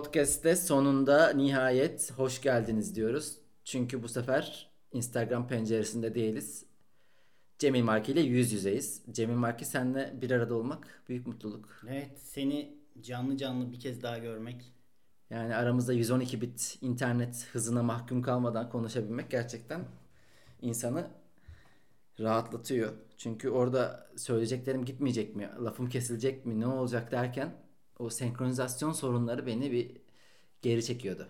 Podcast'te sonunda nihayet hoş geldiniz diyoruz. Çünkü bu sefer Instagram penceresinde değiliz. Cemil Marki ile yüz yüzeyiz. Cemil Marki senle bir arada olmak büyük mutluluk. Evet seni canlı canlı bir kez daha görmek. Yani aramızda 112 bit internet hızına mahkum kalmadan konuşabilmek gerçekten insanı rahatlatıyor. Çünkü orada söyleyeceklerim gitmeyecek mi, lafım kesilecek mi, ne olacak derken o senkronizasyon sorunları beni bir geri çekiyordu.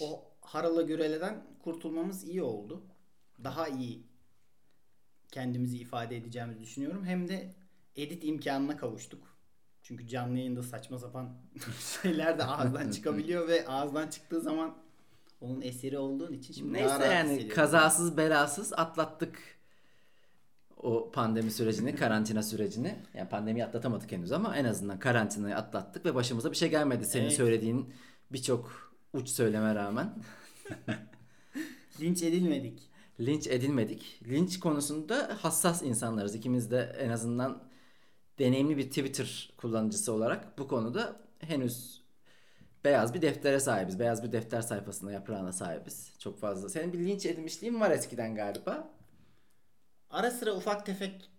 O harala güreleden kurtulmamız iyi oldu. Daha iyi kendimizi ifade edeceğimizi düşünüyorum. Hem de edit imkanına kavuştuk. Çünkü canlı yayında saçma sapan şeyler de ağızdan çıkabiliyor ve ağızdan çıktığı zaman onun eseri olduğun için şimdi Neyse daha rahat yani hissediyorum. kazasız belasız atlattık o pandemi sürecini, karantina sürecini. Yani pandemiyi atlatamadık henüz ama en azından karantinayı atlattık ve başımıza bir şey gelmedi. Senin Evet. söylediğin birçok uç söyleme rağmen. Linç edilmedik. linç edilmedik. Linç konusunda hassas insanlarız. İkimiz de en azından deneyimli bir Twitter kullanıcısı olarak bu konuda henüz beyaz bir deftere sahibiz. Beyaz bir defter sayfasına yaprağına sahibiz. Çok fazla. Senin bir linç edilmişliğin var eskiden galiba. Ara sıra ufak tefek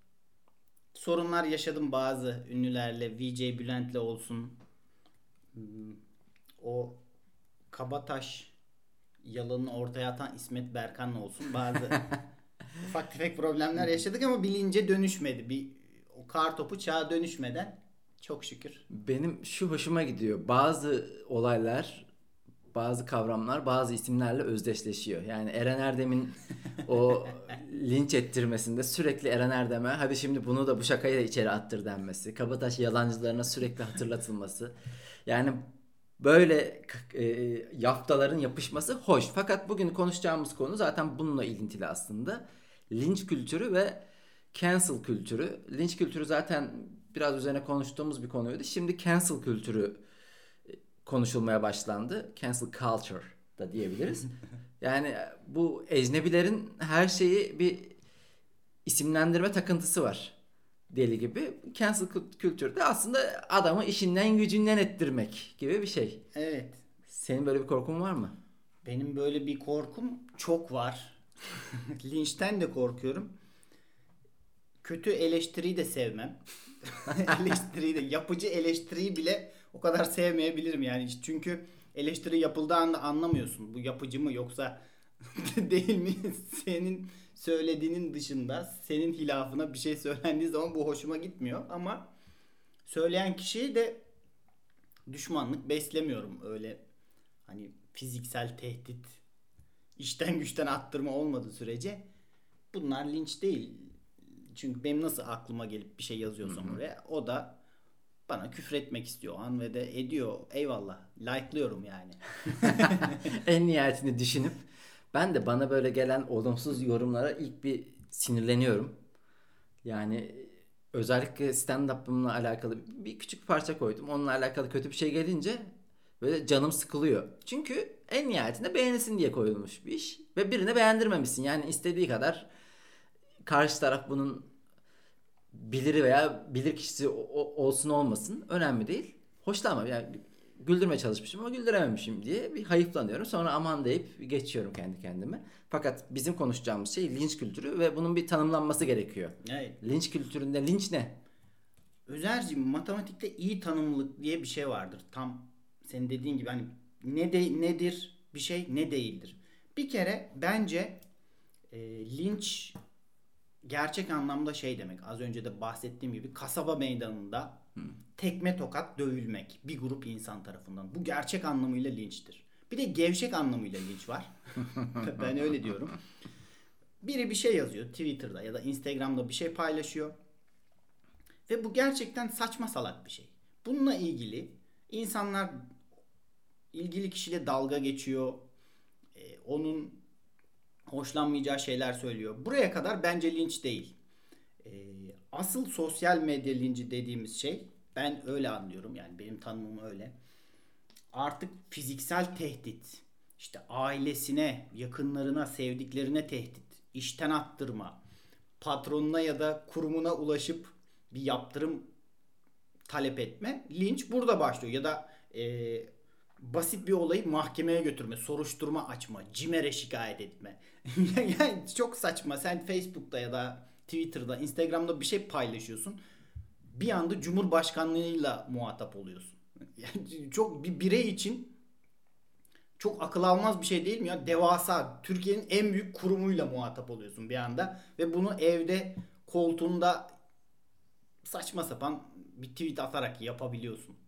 sorunlar yaşadım bazı ünlülerle. VJ Bülent'le olsun. Hmm, O Kabataş yalanını ortaya atan İsmet Berkan'la olsun. Bazı ufak tefek problemler yaşadık ama bilince dönüşmedi. Bir o kar topu çağa dönüşmeden çok şükür. Benim şu hoşuma gidiyor. Bazı olaylar, bazı kavramlar bazı isimlerle özdeşleşiyor. Yani Eren Erdem'in o linç ettirmesinde sürekli Eren Erdem'e hadi şimdi bunu da bu şakayı da içeri attır denmesi. Kabataş yalancılarına sürekli hatırlatılması. Yani böyle e, yaftaların yapışması hoş. Fakat bugün konuşacağımız konu zaten bununla ilintili aslında. Linç kültürü ve cancel kültürü. Linç kültürü zaten biraz üzerine konuştuğumuz bir konuydu. Şimdi cancel kültürü konuşulmaya başlandı. Cancel culture da diyebiliriz. yani bu ecnebilerin her şeyi bir isimlendirme takıntısı var. Deli gibi. Cancel kü- kültürde aslında adamı işinden gücünden ettirmek gibi bir şey. Evet. Senin böyle bir korkun var mı? Benim böyle bir korkum çok var. Linçten de korkuyorum. Kötü eleştiriyi de sevmem. eleştiriyi de yapıcı eleştiriyi bile o kadar sevmeyebilirim yani. Çünkü eleştiri yapıldığı anda anlamıyorsun. Bu yapıcı mı yoksa değil mi? Senin söylediğinin dışında senin hilafına bir şey söylendiği zaman bu hoşuma gitmiyor ama söyleyen kişiyi de düşmanlık beslemiyorum öyle hani fiziksel tehdit işten güçten attırma olmadığı sürece bunlar linç değil. Çünkü benim nasıl aklıma gelip bir şey yazıyorsam oraya o da bana küfür etmek istiyor an ve de ediyor. Eyvallah. Like'lıyorum yani. en nihayetini düşünüp ben de bana böyle gelen olumsuz yorumlara ilk bir sinirleniyorum. Yani özellikle stand-up'ımla alakalı bir küçük parça koydum. Onunla alakalı kötü bir şey gelince böyle canım sıkılıyor. Çünkü en nihayetinde beğenilsin diye koyulmuş bir iş. Ve birine beğendirmemişsin. Yani istediği kadar karşı taraf bunun biliri veya bilir kişisi olsun olmasın önemli değil. Hoşlanma yani güldürmeye çalışmışım ama güldürememişim diye bir hayıflanıyorum. Sonra aman deyip geçiyorum kendi kendime. Fakat bizim konuşacağımız şey linç kültürü ve bunun bir tanımlanması gerekiyor. Evet. Linç kültüründe linç ne? Özerciğim matematikte iyi tanımlılık diye bir şey vardır. Tam senin dediğin gibi hani ne de nedir bir şey ne değildir. Bir kere bence e, linç gerçek anlamda şey demek. Az önce de bahsettiğim gibi kasaba meydanında tekme tokat dövülmek bir grup insan tarafından. Bu gerçek anlamıyla linçtir. Bir de gevşek anlamıyla linç var. ben öyle diyorum. Biri bir şey yazıyor Twitter'da ya da Instagram'da bir şey paylaşıyor. Ve bu gerçekten saçma salak bir şey. Bununla ilgili insanlar ilgili kişiyle dalga geçiyor. Ee, onun hoşlanmayacağı şeyler söylüyor. Buraya kadar bence linç değil. Ee, asıl sosyal medya linci dediğimiz şey ben öyle anlıyorum yani benim tanımım öyle. Artık fiziksel tehdit, işte ailesine, yakınlarına, sevdiklerine tehdit, işten attırma, patronuna ya da kurumuna ulaşıp bir yaptırım talep etme. Linç burada başlıyor ya da e, basit bir olayı mahkemeye götürme, soruşturma açma, CİMER'e şikayet etme. yani çok saçma. Sen Facebook'ta ya da Twitter'da, Instagram'da bir şey paylaşıyorsun. Bir anda Cumhurbaşkanlığıyla muhatap oluyorsun. Yani çok bir birey için çok akıl almaz bir şey değil mi ya? Devasa Türkiye'nin en büyük kurumuyla muhatap oluyorsun bir anda ve bunu evde koltuğunda saçma sapan bir tweet atarak yapabiliyorsun.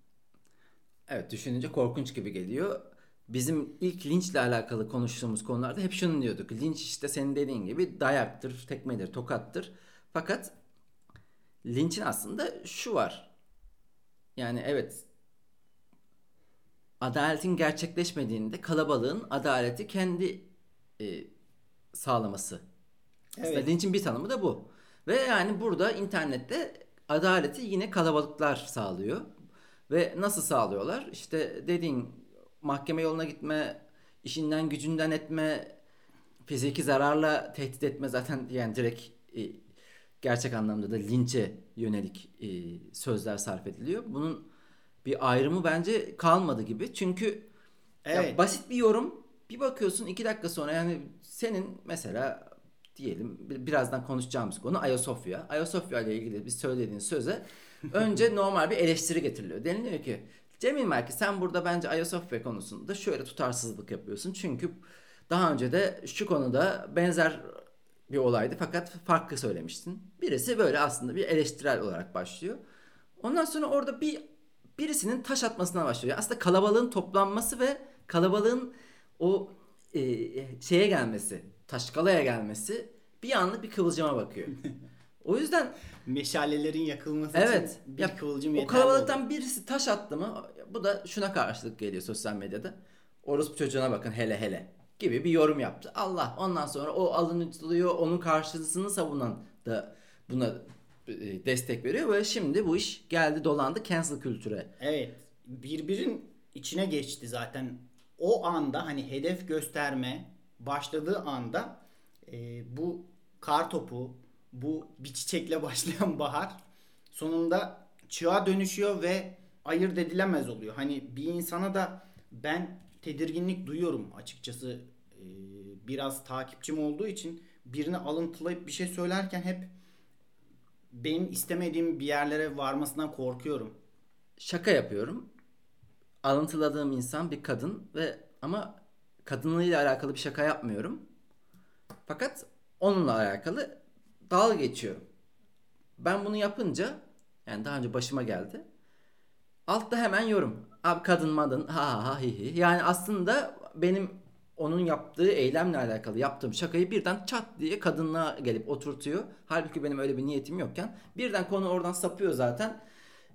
Evet düşününce korkunç gibi geliyor. Bizim ilk linçle alakalı konuştuğumuz konularda hep şunu diyorduk. Linç işte senin dediğin gibi dayaktır, tekmedir, tokattır. Fakat linçin aslında şu var. Yani evet adaletin gerçekleşmediğinde kalabalığın adaleti kendi e, sağlaması. Evet. Aslında linçin bir tanımı da bu. Ve yani burada internette adaleti yine kalabalıklar sağlıyor. Ve nasıl sağlıyorlar? İşte dediğin mahkeme yoluna gitme, işinden gücünden etme, fiziki zararla tehdit etme zaten yani direkt e, gerçek anlamda da linçe yönelik e, sözler sarf ediliyor. Bunun bir ayrımı bence kalmadı gibi. Çünkü evet. ya basit bir yorum bir bakıyorsun iki dakika sonra yani senin mesela diyelim birazdan konuşacağımız konu Ayasofya. Ayasofya ile ilgili bir söylediğin söze önce normal bir eleştiri getiriliyor. Deniliyor ki Cemil Merkez sen burada bence Ayasofya konusunda şöyle tutarsızlık yapıyorsun. Çünkü daha önce de şu konuda benzer bir olaydı fakat farklı söylemiştin. Birisi böyle aslında bir eleştirel olarak başlıyor. Ondan sonra orada bir birisinin taş atmasına başlıyor. Aslında kalabalığın toplanması ve kalabalığın o e, şeye gelmesi, taşkalaya gelmesi bir anlık bir kıvılcıma bakıyor. O yüzden meşalelerin yakılması evet, için bir ya, kıvılcım O kalabalıktan oldu. birisi taş attı mı bu da şuna karşılık geliyor sosyal medyada. Orospu çocuğuna bakın hele hele gibi bir yorum yaptı. Allah ondan sonra o alınıyor onun karşısını savunan da buna e, destek veriyor ve şimdi bu iş geldi dolandı cancel kültüre. Evet. Birbirin içine geçti zaten. O anda hani hedef gösterme başladığı anda e, bu kar topu, bu bir çiçekle başlayan bahar sonunda çığa dönüşüyor ve ayırt edilemez oluyor. Hani bir insana da ben tedirginlik duyuyorum açıkçası. Biraz takipçim olduğu için birini alıntılayıp bir şey söylerken hep benim istemediğim bir yerlere varmasından korkuyorum. Şaka yapıyorum. Alıntıladığım insan bir kadın ve ama kadınlığıyla alakalı bir şaka yapmıyorum. Fakat onunla alakalı dalga geçiyorum. Ben bunu yapınca yani daha önce başıma geldi. Altta hemen yorum. Abi kadın madın ha ha ha hi hi. Yani aslında benim onun yaptığı eylemle alakalı yaptığım şakayı birden çat diye kadınlığa gelip oturtuyor. Halbuki benim öyle bir niyetim yokken birden konu oradan sapıyor zaten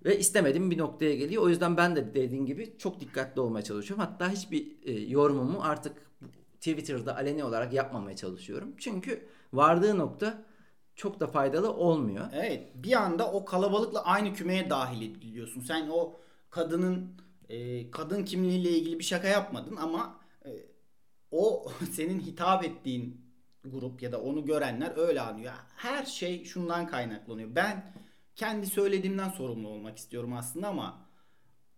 ve istemediğim bir noktaya geliyor. O yüzden ben de dediğin gibi çok dikkatli olmaya çalışıyorum. Hatta hiçbir e, yorumumu artık Twitter'da aleni olarak yapmamaya çalışıyorum. Çünkü vardığı nokta çok da faydalı olmuyor. Evet bir anda o kalabalıkla aynı kümeye dahil ediliyorsun. Sen o kadının e, kadın kimliğiyle ilgili bir şaka yapmadın ama e, o senin hitap ettiğin grup ya da onu görenler öyle anlıyor. Her şey şundan kaynaklanıyor. Ben kendi söylediğimden sorumlu olmak istiyorum aslında ama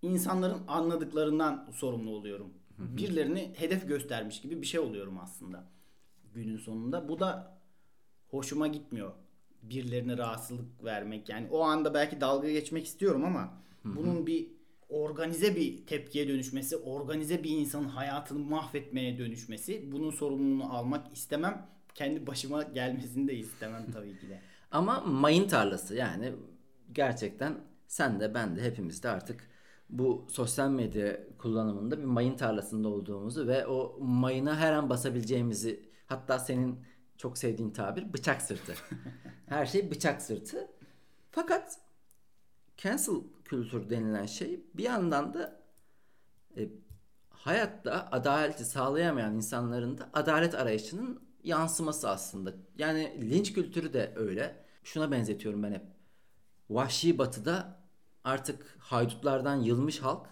insanların anladıklarından sorumlu oluyorum. Birilerini hedef göstermiş gibi bir şey oluyorum aslında günün sonunda. Bu da hoşuma gitmiyor. Birilerine rahatsızlık vermek. Yani o anda belki dalga geçmek istiyorum ama bunun bir organize bir tepkiye dönüşmesi, organize bir insanın hayatını mahvetmeye dönüşmesi, bunun sorumluluğunu almak istemem. Kendi başıma gelmesini de istemem tabii ki de. Ama mayın tarlası yani gerçekten sen de ben de hepimiz de artık bu sosyal medya kullanımında bir mayın tarlasında olduğumuzu ve o mayına her an basabileceğimizi hatta senin çok sevdiğin tabir bıçak sırtı. her şey bıçak sırtı. Fakat cancel kültür denilen şey bir yandan da e, hayatta adaleti sağlayamayan insanların da adalet arayışının yansıması aslında. Yani linç kültürü de öyle. Şuna benzetiyorum ben hep. Vahşi batıda artık haydutlardan yılmış halk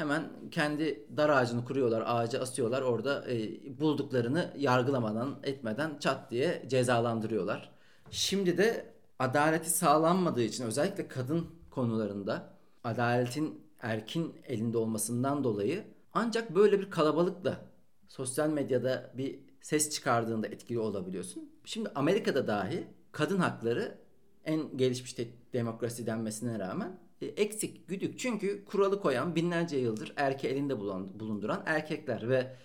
hemen kendi dar ağacını kuruyorlar, ağaca asıyorlar. Orada e, bulduklarını yargılamadan, etmeden çat diye cezalandırıyorlar. Şimdi de adaleti sağlanmadığı için özellikle kadın konularında adaletin erkin elinde olmasından dolayı ancak böyle bir kalabalıkla sosyal medyada bir ses çıkardığında etkili olabiliyorsun. Şimdi Amerika'da dahi kadın hakları en gelişmiş de- demokrasi denmesine rağmen eksik, güdük. Çünkü kuralı koyan binlerce yıldır erke elinde bulunduran erkekler ve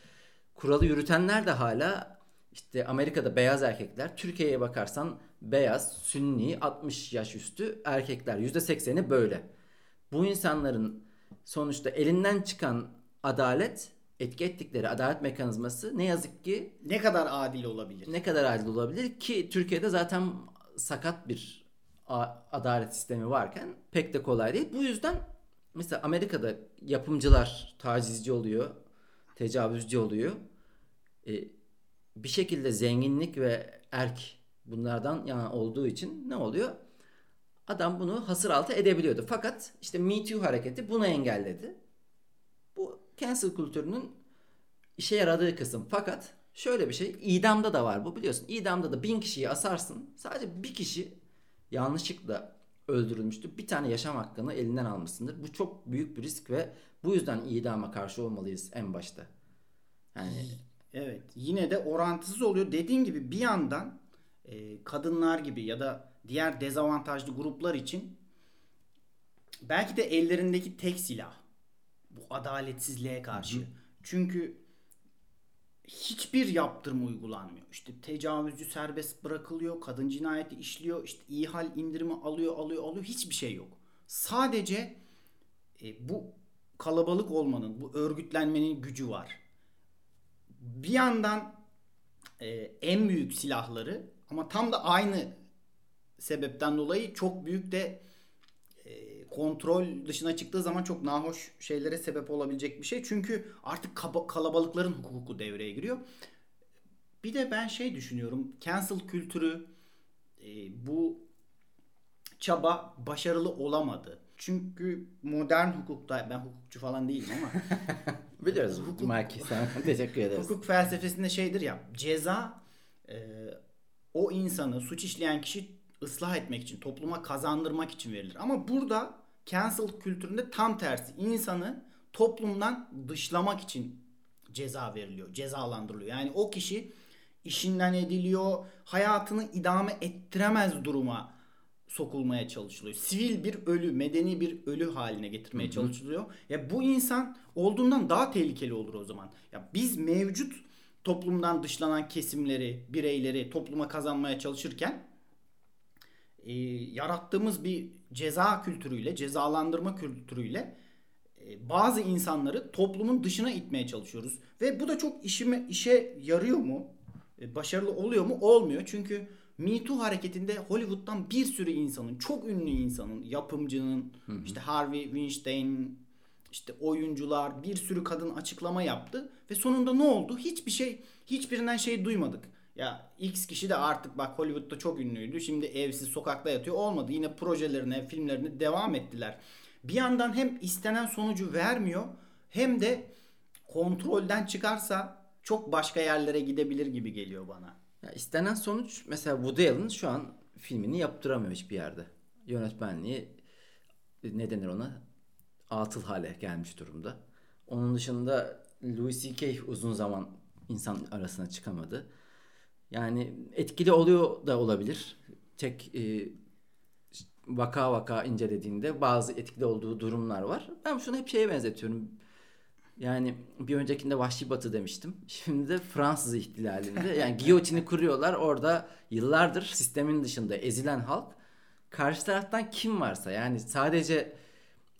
kuralı yürütenler de hala işte Amerika'da beyaz erkekler, Türkiye'ye bakarsan beyaz, sünni, 60 yaş üstü erkekler. %80'i böyle. Bu insanların sonuçta elinden çıkan adalet, etki ettikleri adalet mekanizması ne yazık ki Ne kadar adil olabilir? ne kadar adil olabilir ki Türkiye'de zaten sakat bir adalet sistemi varken pek de kolay değil. Bu yüzden mesela Amerika'da yapımcılar tacizci oluyor, tecavüzcü oluyor. E, bir şekilde zenginlik ve erk bunlardan yana olduğu için ne oluyor? Adam bunu hasır altı edebiliyordu. Fakat işte Me Too hareketi bunu engelledi. Bu cancel kültürünün işe yaradığı kısım. Fakat şöyle bir şey idamda da var bu biliyorsun. İdamda da bin kişiyi asarsın. Sadece bir kişi yanlışlıkla öldürülmüştür. Bir tane yaşam hakkını elinden almışsındır. Bu çok büyük bir risk ve bu yüzden idama karşı olmalıyız en başta. Yani Evet. Yine de orantısız oluyor. Dediğin gibi bir yandan e, kadınlar gibi ya da diğer dezavantajlı gruplar için belki de ellerindeki tek silah bu adaletsizliğe karşı. Çünkü hiçbir yaptırım uygulanmıyor. İşte tecavüzcü serbest bırakılıyor, kadın cinayeti işliyor, işte iyi indirimi alıyor, alıyor, alıyor. Hiçbir şey yok. Sadece e, bu kalabalık olmanın, bu örgütlenmenin gücü var. Bir yandan e, en büyük silahları ama tam da aynı sebepten dolayı çok büyük de kontrol dışına çıktığı zaman çok nahoş şeylere sebep olabilecek bir şey. Çünkü artık kalabalıkların hukuku devreye giriyor. Bir de ben şey düşünüyorum. Cancel kültürü e, bu çaba başarılı olamadı. Çünkü modern hukukta ben hukukçu falan değilim ama biliyoruz Maki sana teşekkür ederiz. hukuk felsefesinde şeydir ya ceza e, o insanı suç işleyen kişi ıslah etmek için topluma kazandırmak için verilir. Ama burada cancel kültüründe tam tersi insanı toplumdan dışlamak için ceza veriliyor, cezalandırılıyor. Yani o kişi işinden ediliyor, hayatını idame ettiremez duruma sokulmaya çalışılıyor. Sivil bir ölü, medeni bir ölü haline getirmeye çalışılıyor. Ya bu insan olduğundan daha tehlikeli olur o zaman. Ya biz mevcut toplumdan dışlanan kesimleri, bireyleri topluma kazanmaya çalışırken e, yarattığımız bir ceza kültürüyle, cezalandırma kültürüyle e, bazı insanları toplumun dışına itmeye çalışıyoruz. Ve bu da çok işime işe yarıyor mu? E, başarılı oluyor mu? Olmuyor. Çünkü Me Too hareketinde Hollywood'dan bir sürü insanın, çok ünlü insanın, yapımcının, işte Harvey Weinstein, işte oyuncular, bir sürü kadın açıklama yaptı ve sonunda ne oldu? Hiçbir şey, hiçbirinden şey duymadık. Ya X kişi de artık bak Hollywood'da çok ünlüydü. Şimdi evsiz sokakta yatıyor. Olmadı. Yine projelerine, filmlerine devam ettiler. Bir yandan hem istenen sonucu vermiyor hem de kontrolden çıkarsa çok başka yerlere gidebilir gibi geliyor bana. Ya istenen sonuç mesela Woody Allen şu an filmini yaptıramıyor hiçbir yerde. Yönetmenliği ne denir ona? Atıl hale gelmiş durumda. Onun dışında Louis C.K. uzun zaman insan arasına çıkamadı. Yani etkili oluyor da olabilir. Tek e, vaka vaka incelediğinde bazı etkili olduğu durumlar var. Ben şunu hep şeye benzetiyorum. Yani bir öncekinde Vahşi Batı demiştim. Şimdi de Fransız ihtilalinde. Yani giyotini kuruyorlar. Orada yıllardır sistemin dışında ezilen halk karşı taraftan kim varsa yani sadece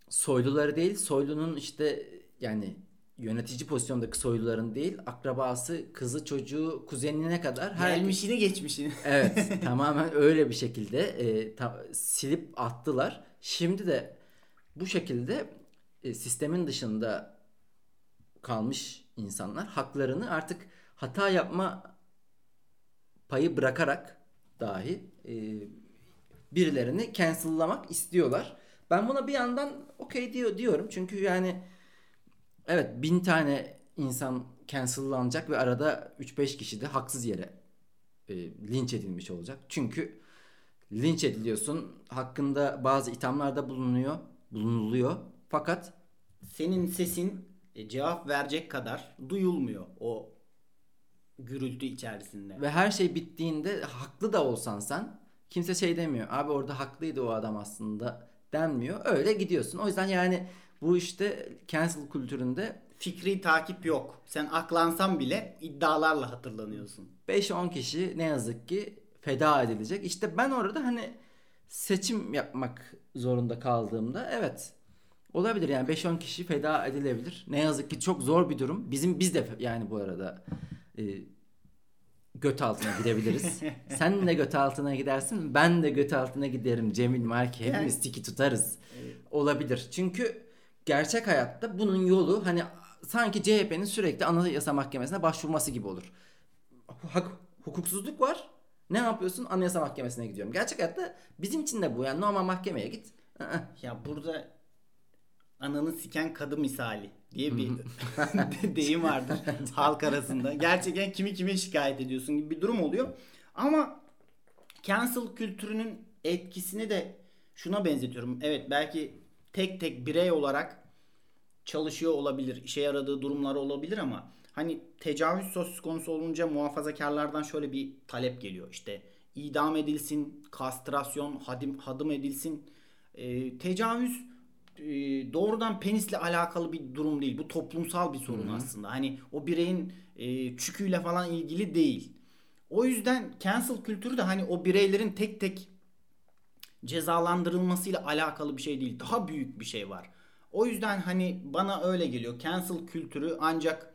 soyluları değil soylunun işte yani yönetici pozisyondaki soyluların değil akrabası, kızı, çocuğu, kuzenine kadar her Gelmişini geçmişini. Evet, tamamen öyle bir şekilde e, ta- silip attılar. Şimdi de bu şekilde e, sistemin dışında kalmış insanlar haklarını artık hata yapma payı bırakarak dahi e, birilerini cancel'lamak istiyorlar. Ben buna bir yandan okey diyor diyorum. Çünkü yani evet bin tane insan cancel'lanacak ve arada 3-5 kişi de haksız yere e, linç edilmiş olacak. Çünkü linç ediliyorsun. Hakkında bazı ithamlarda bulunuyor, bulunuluyor. Fakat senin sesin e, cevap verecek kadar duyulmuyor o gürültü içerisinde. Ve her şey bittiğinde haklı da olsan sen kimse şey demiyor. Abi orada haklıydı o adam aslında denmiyor. Öyle gidiyorsun. O yüzden yani bu işte cancel kültüründe Fikri takip yok. Sen aklansan bile iddialarla hatırlanıyorsun. 5-10 kişi ne yazık ki feda edilecek. İşte ben orada hani seçim yapmak zorunda kaldığımda evet olabilir yani 5-10 kişi feda edilebilir. Ne yazık ki çok zor bir durum. Bizim biz de yani bu arada e, göt altına gidebiliriz. Sen de göt altına gidersin. Ben de göt altına giderim. Cemil Marki hepimiz Yani- tiki tutarız. Olabilir. Çünkü gerçek hayatta bunun yolu hani sanki CHP'nin sürekli Anayasa Mahkemesi'ne başvurması gibi olur. Hak, hukuksuzluk var. Ne yapıyorsun? Anayasa Mahkemesi'ne gidiyorum. Gerçek hayatta bizim için de bu. Yani normal mahkemeye git. Ya burada ananı siken kadı misali diye bir deyim vardır halk arasında. Gerçekten kimi kime şikayet ediyorsun gibi bir durum oluyor. Ama cancel kültürünün etkisini de şuna benzetiyorum. Evet belki tek tek birey olarak çalışıyor olabilir, işe yaradığı durumlar olabilir ama hani tecavüz söz konusu olunca muhafazakarlardan şöyle bir talep geliyor. İşte idam edilsin, kastrasyon, hadim, hadım edilsin. Ee, tecavüz e, doğrudan penisle alakalı bir durum değil. Bu toplumsal bir sorun aslında. Hani o bireyin e, çüküyle falan ilgili değil. O yüzden cancel kültürü de hani o bireylerin tek tek cezalandırılmasıyla alakalı bir şey değil. Daha büyük bir şey var. O yüzden hani bana öyle geliyor. Cancel kültürü ancak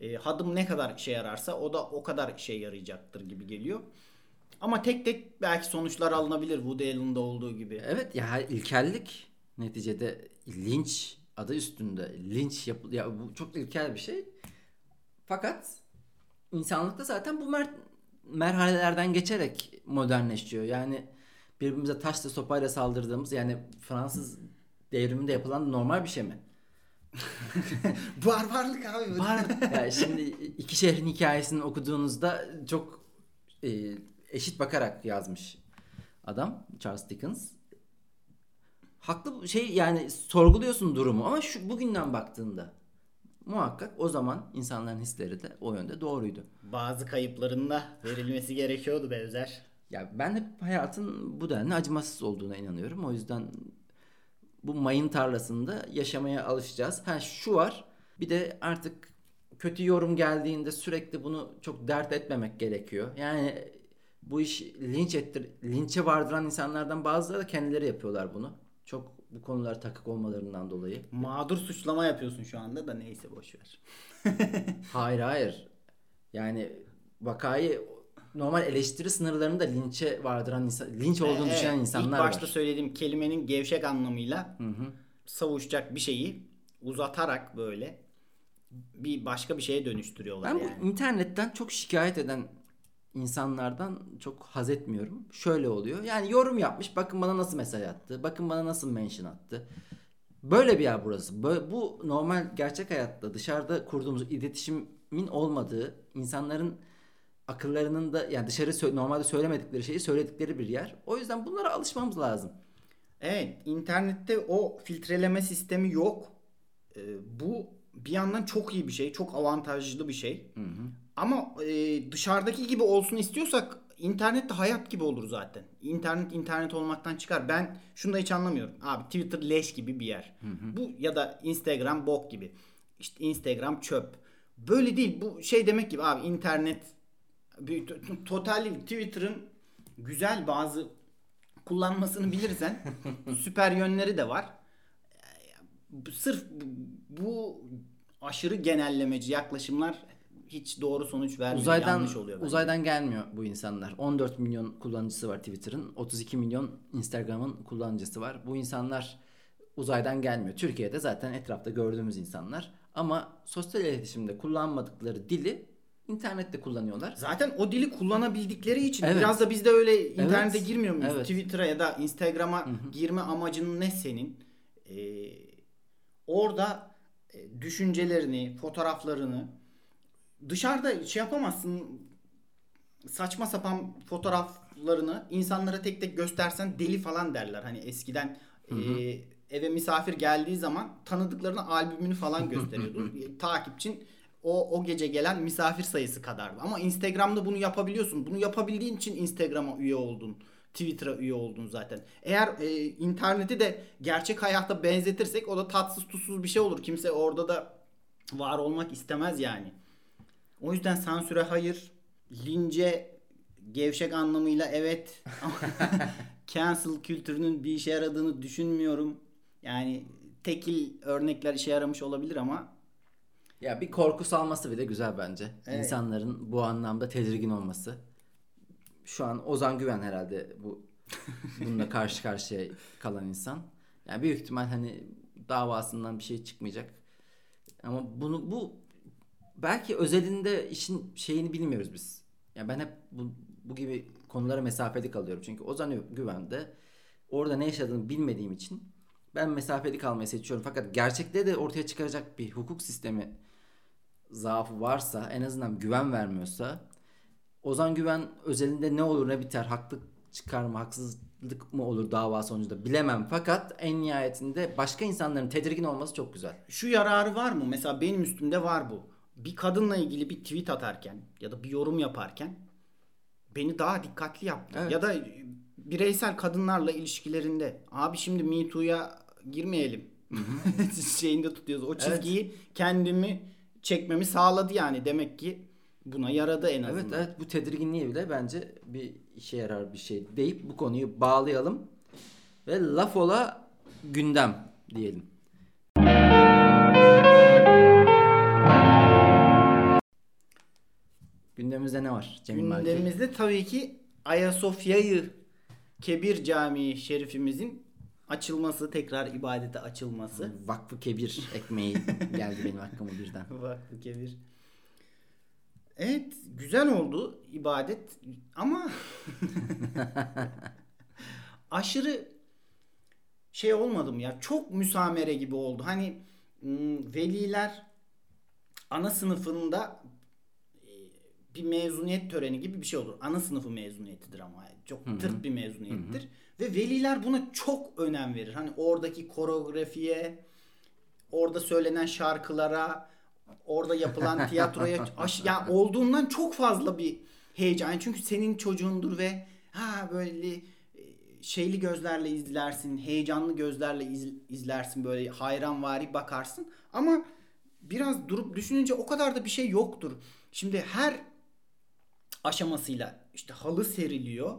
e, hadım ne kadar işe yararsa o da o kadar işe yarayacaktır gibi geliyor. Ama tek tek belki sonuçlar alınabilir Woody Allen'da olduğu gibi. Evet ya ilkellik neticede linç adı üstünde linç yapıl ya bu çok ilkel bir şey. Fakat insanlıkta zaten bu mer- merhalelerden geçerek modernleşiyor. Yani birbirimize taşla sopayla saldırdığımız yani Fransız devriminde yapılan normal bir şey mi? Barbarlık abi. Var. yani şimdi iki şehrin hikayesini okuduğunuzda çok e, eşit bakarak yazmış adam Charles Dickens. Haklı şey yani sorguluyorsun durumu ama şu bugünden baktığında muhakkak o zaman insanların hisleri de o yönde doğruydu. Bazı kayıpların da verilmesi gerekiyordu be Özer. Ya ben hep hayatın bu denli acımasız olduğuna inanıyorum. O yüzden bu mayın tarlasında yaşamaya alışacağız. Ha şu var. Bir de artık kötü yorum geldiğinde sürekli bunu çok dert etmemek gerekiyor. Yani bu iş linç ettir linçe vardıran insanlardan bazıları da kendileri yapıyorlar bunu. Çok bu konular takık olmalarından dolayı. Mağdur suçlama yapıyorsun şu anda da neyse boş ver. Hayır hayır. Yani vakayı normal eleştiri sınırlarında linçe vardıran insan, linç olduğunu Evet, düşünen insanlar İlk başta var. söylediğim kelimenin gevşek anlamıyla savuşacak bir şeyi uzatarak böyle bir başka bir şeye dönüştürüyorlar Ben yani. bu internetten çok şikayet eden insanlardan çok haz etmiyorum. Şöyle oluyor. Yani yorum yapmış. Bakın bana nasıl mesaj attı. Bakın bana nasıl mention attı. Böyle bir yer burası. Böyle, bu normal gerçek hayatta dışarıda kurduğumuz iletişimin olmadığı, insanların akıllarının da yani dışarı normalde söylemedikleri şeyi söyledikleri bir yer. O yüzden bunlara alışmamız lazım. Evet, internette o filtreleme sistemi yok. Ee, bu bir yandan çok iyi bir şey, çok avantajlı bir şey. Ama e, dışarıdaki gibi olsun istiyorsak internette hayat gibi olur zaten. İnternet internet olmaktan çıkar. Ben şunu da hiç anlamıyorum. Abi Twitter leş gibi bir yer. Bu ya da Instagram bok gibi. İşte Instagram çöp. Böyle değil. Bu şey demek gibi abi internet bir total Twitter'ın güzel bazı kullanmasını bilirsen süper yönleri de var. Sırf bu- bu aşırı genellemeci yaklaşımlar hiç doğru sonuç vermiyor. Uzaydan yanlış oluyor bence. uzaydan gelmiyor bu insanlar. 14 milyon kullanıcısı var Twitter'ın. 32 milyon Instagram'ın kullanıcısı var. Bu insanlar uzaydan gelmiyor. Türkiye'de zaten etrafta gördüğümüz insanlar. Ama sosyal iletişimde kullanmadıkları dili internette kullanıyorlar. Zaten o dili kullanabildikleri için Evet. biraz da biz de öyle internete Evet. girmiyor muyuz? Evet. Twitter'a ya da Instagram'a girme amacın ne senin? Ee, orada e, düşüncelerini, fotoğraflarını dışarıda şey yapamazsın. Saçma sapan fotoğraflarını insanlara tek tek göstersen deli falan derler. Hani eskiden e, eve misafir geldiği zaman tanıdıklarına albümünü falan gösteriyordu. Takipçin o o gece gelen misafir sayısı kadardı. Ama Instagram'da bunu yapabiliyorsun. Bunu yapabildiğin için Instagram'a üye oldun. Twitter'a üye oldun zaten. Eğer e, interneti de gerçek hayata benzetirsek o da tatsız tuzsuz bir şey olur. Kimse orada da var olmak istemez yani. O yüzden sansüre hayır, lince gevşek anlamıyla evet. Cancel kültürünün bir işe yaradığını düşünmüyorum. Yani tekil örnekler işe yaramış olabilir ama Ya bir korku salması bile güzel bence. Evet. İnsanların bu anlamda tedirgin olması. Şu an Ozan Güven herhalde bu bununla karşı karşıya kalan insan. Yani büyük ihtimal hani davasından bir şey çıkmayacak. Ama bunu bu belki özelinde işin şeyini bilmiyoruz biz. Yani ben hep bu, bu gibi konulara mesafeli kalıyorum. Çünkü Ozan Güven de orada ne yaşadığını bilmediğim için ben mesafeli kalmayı seçiyorum. Fakat gerçekte de ortaya çıkaracak bir hukuk sistemi zaafı varsa en azından güven vermiyorsa Ozan Güven özelinde ne olur ne biter haklı çıkar mı haksızlık mı olur dava sonucunda bilemem fakat en nihayetinde başka insanların tedirgin olması çok güzel. şu yararı var mı? Mesela benim üstümde var bu. Bir kadınla ilgili bir tweet atarken ya da bir yorum yaparken beni daha dikkatli yaptı. Evet. Ya da bireysel kadınlarla ilişkilerinde abi şimdi Me Too'ya girmeyelim. Şeyinde tutuyoruz. O çizgiyi kendimi çekmemi sağladı yani. Demek ki buna yaradı en azından. Evet evet bu tedirginliği bile bence bir işe yarar bir şey deyip bu konuyu bağlayalım ve laf ola gündem diyelim. Gündemimizde ne var Cemil? Gündemimizde tabii ki Ayasofya'yı Kebir Camii Şerifimizin açılması, tekrar ibadete açılması. Vakfı Kebir ekmeği geldi benim aklıma birden. Vakfı Kebir. Evet, güzel oldu ibadet ama aşırı şey olmadım ya. Çok müsamere gibi oldu. Hani hmm, veliler ana sınıfında bir mezuniyet töreni gibi bir şey olur. Ana sınıfı mezuniyetidir ama çok tırt bir mezuniyettir. Ve veliler buna çok önem verir. Hani oradaki koreografiye, orada söylenen şarkılara, orada yapılan tiyatroya aş- ya olduğundan çok fazla bir heyecan. Yani Çünkü senin çocuğundur ve ha böyle e, şeyli gözlerle izlersin, heyecanlı gözlerle iz- izlersin böyle hayranvari bakarsın. Ama biraz durup düşününce o kadar da bir şey yoktur. Şimdi her aşamasıyla işte halı seriliyor.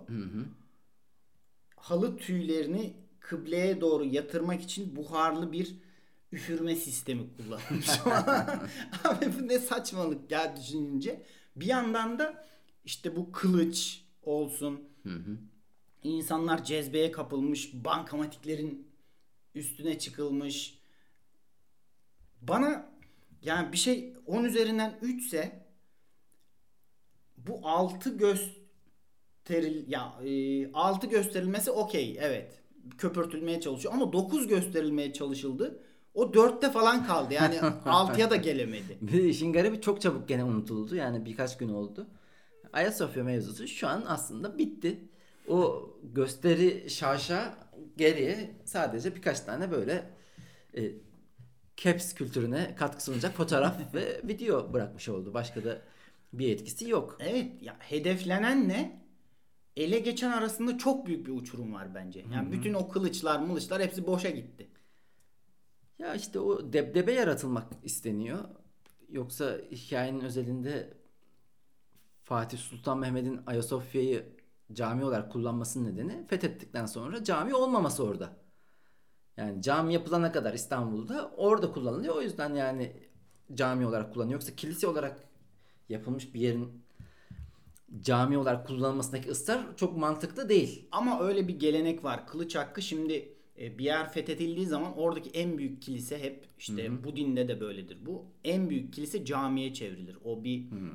Halı tüylerini kıbleye doğru yatırmak için buharlı bir üfürme sistemi kullanmış. Abi bu ne saçmalık ya düşününce. Bir yandan da işte bu kılıç olsun. İnsanlar cezbeye kapılmış, bankamatiklerin üstüne çıkılmış. Bana yani bir şey 10 üzerinden 3 ise bu 6 gösteril ya 6 gösterilmesi okey evet köpürtülmeye çalışıyor ama 9 gösterilmeye çalışıldı. O 4'te falan kaldı. Yani 6'ya da gelemedi. İşin garibi çok çabuk gene unutuldu. Yani birkaç gün oldu. Ayasofya mevzusu şu an aslında bitti. O gösteri şaşa geriye sadece birkaç tane böyle e, caps kültürüne katkı sunacak fotoğraf ve video bırakmış oldu. Başka da bir etkisi yok. Evet ya hedeflenen ne? Ele geçen arasında çok büyük bir uçurum var bence. Yani bütün o kılıçlar, mılıçlar hepsi boşa gitti. Ya işte o debdebe yaratılmak isteniyor. Yoksa hikayenin özelinde Fatih Sultan Mehmet'in Ayasofya'yı cami olarak kullanmasının nedeni fethettikten sonra cami olmaması orada. Yani cami yapılana kadar İstanbul'da orada kullanılıyor. O yüzden yani cami olarak kullanıyor. Yoksa kilise olarak yapılmış bir yerin cami olarak kullanılmasındaki ısrar çok mantıklı değil. Ama öyle bir gelenek var. Kılıç hakkı şimdi e, bir yer fethedildiği zaman oradaki en büyük kilise hep işte bu dinde de böyledir bu. En büyük kilise camiye çevrilir. O bir m,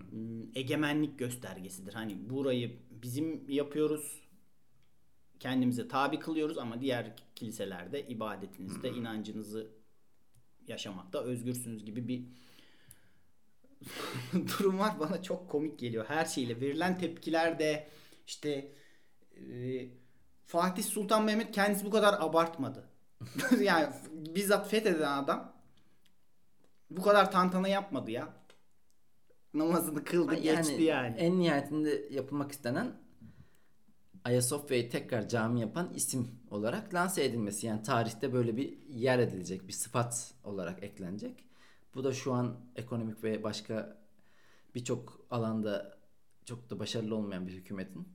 egemenlik göstergesidir. Hani burayı bizim yapıyoruz. Kendimize tabi kılıyoruz ama diğer kiliselerde ibadetinizde inancınızı yaşamakta özgürsünüz gibi bir durum var. Bana çok komik geliyor. Her şeyle verilen tepkiler de işte e, Fatih Sultan Mehmet kendisi bu kadar abartmadı. yani bizzat fetheden adam bu kadar tantana yapmadı ya. Namazını kıldı geçti yani. En nihayetinde yapılmak istenen Ayasofya'yı tekrar cami yapan isim olarak lanse edilmesi. Yani tarihte böyle bir yer edilecek, bir sıfat olarak eklenecek. Bu da şu an ekonomik ve başka birçok alanda çok da başarılı olmayan bir hükümetin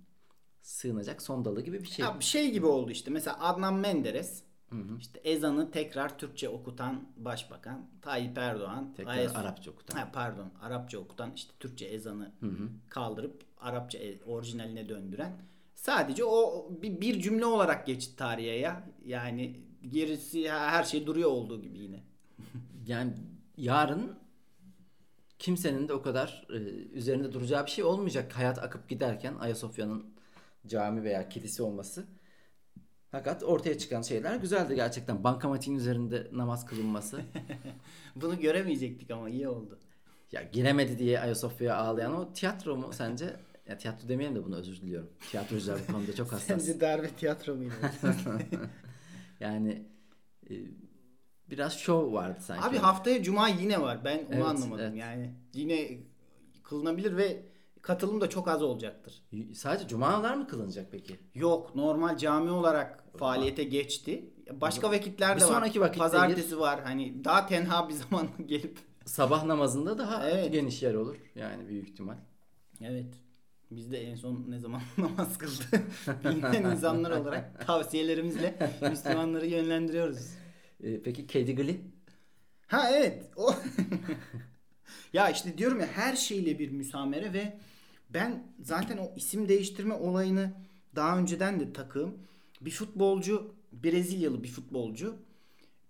sığınacak son dalı gibi bir şey. Ya bir şey gibi oldu işte. Mesela Adnan Menderes Hı hı. İşte ezanı tekrar Türkçe okutan başbakan Tayyip Erdoğan. Tekrar Ayas- Arapça okutan. Ha, pardon Arapça okutan işte Türkçe ezanı hı hı. kaldırıp Arapça e, orijinaline döndüren. Sadece o bir, bir cümle olarak geçti tarihe ya. Yani gerisi her şey duruyor olduğu gibi yine. yani yarın kimsenin de o kadar e, üzerinde duracağı bir şey olmayacak. Hayat akıp giderken Ayasofya'nın cami veya kilise olması. Fakat ortaya çıkan şeyler güzeldi gerçekten. Bankamatiğin üzerinde namaz kılınması. Bunu göremeyecektik ama iyi oldu. Ya giremedi diye Ayasofya'ya ağlayan o tiyatro mu sence? Ya tiyatro demeyelim de bunu özür diliyorum. Tiyatrocular bu konuda çok hassas. Sence darbe tiyatro muydu? yani e, biraz şov vardı sanki. Abi haftaya cuma yine var. Ben onu evet, anlamadım. Evet. Yani yine kılınabilir ve katılım da çok az olacaktır. Sadece cumalar mı kılınacak peki? Yok normal cami olarak faaliyete geçti. Başka vakitler de bir sonraki var. Pazartesi gir. var. Hani daha tenha bir zaman gelip sabah namazında daha evet. geniş yer olur yani büyük ihtimal. Evet. Biz de en son ne zaman namaz kıldı bilmeyen insanlar olarak tavsiyelerimizle Müslümanları yönlendiriyoruz. Ee, peki kedi gli? Ha evet. O ya işte diyorum ya her şeyle bir müsamere ve ben zaten o isim değiştirme olayını daha önceden de takığım. Bir futbolcu, Brezilyalı bir futbolcu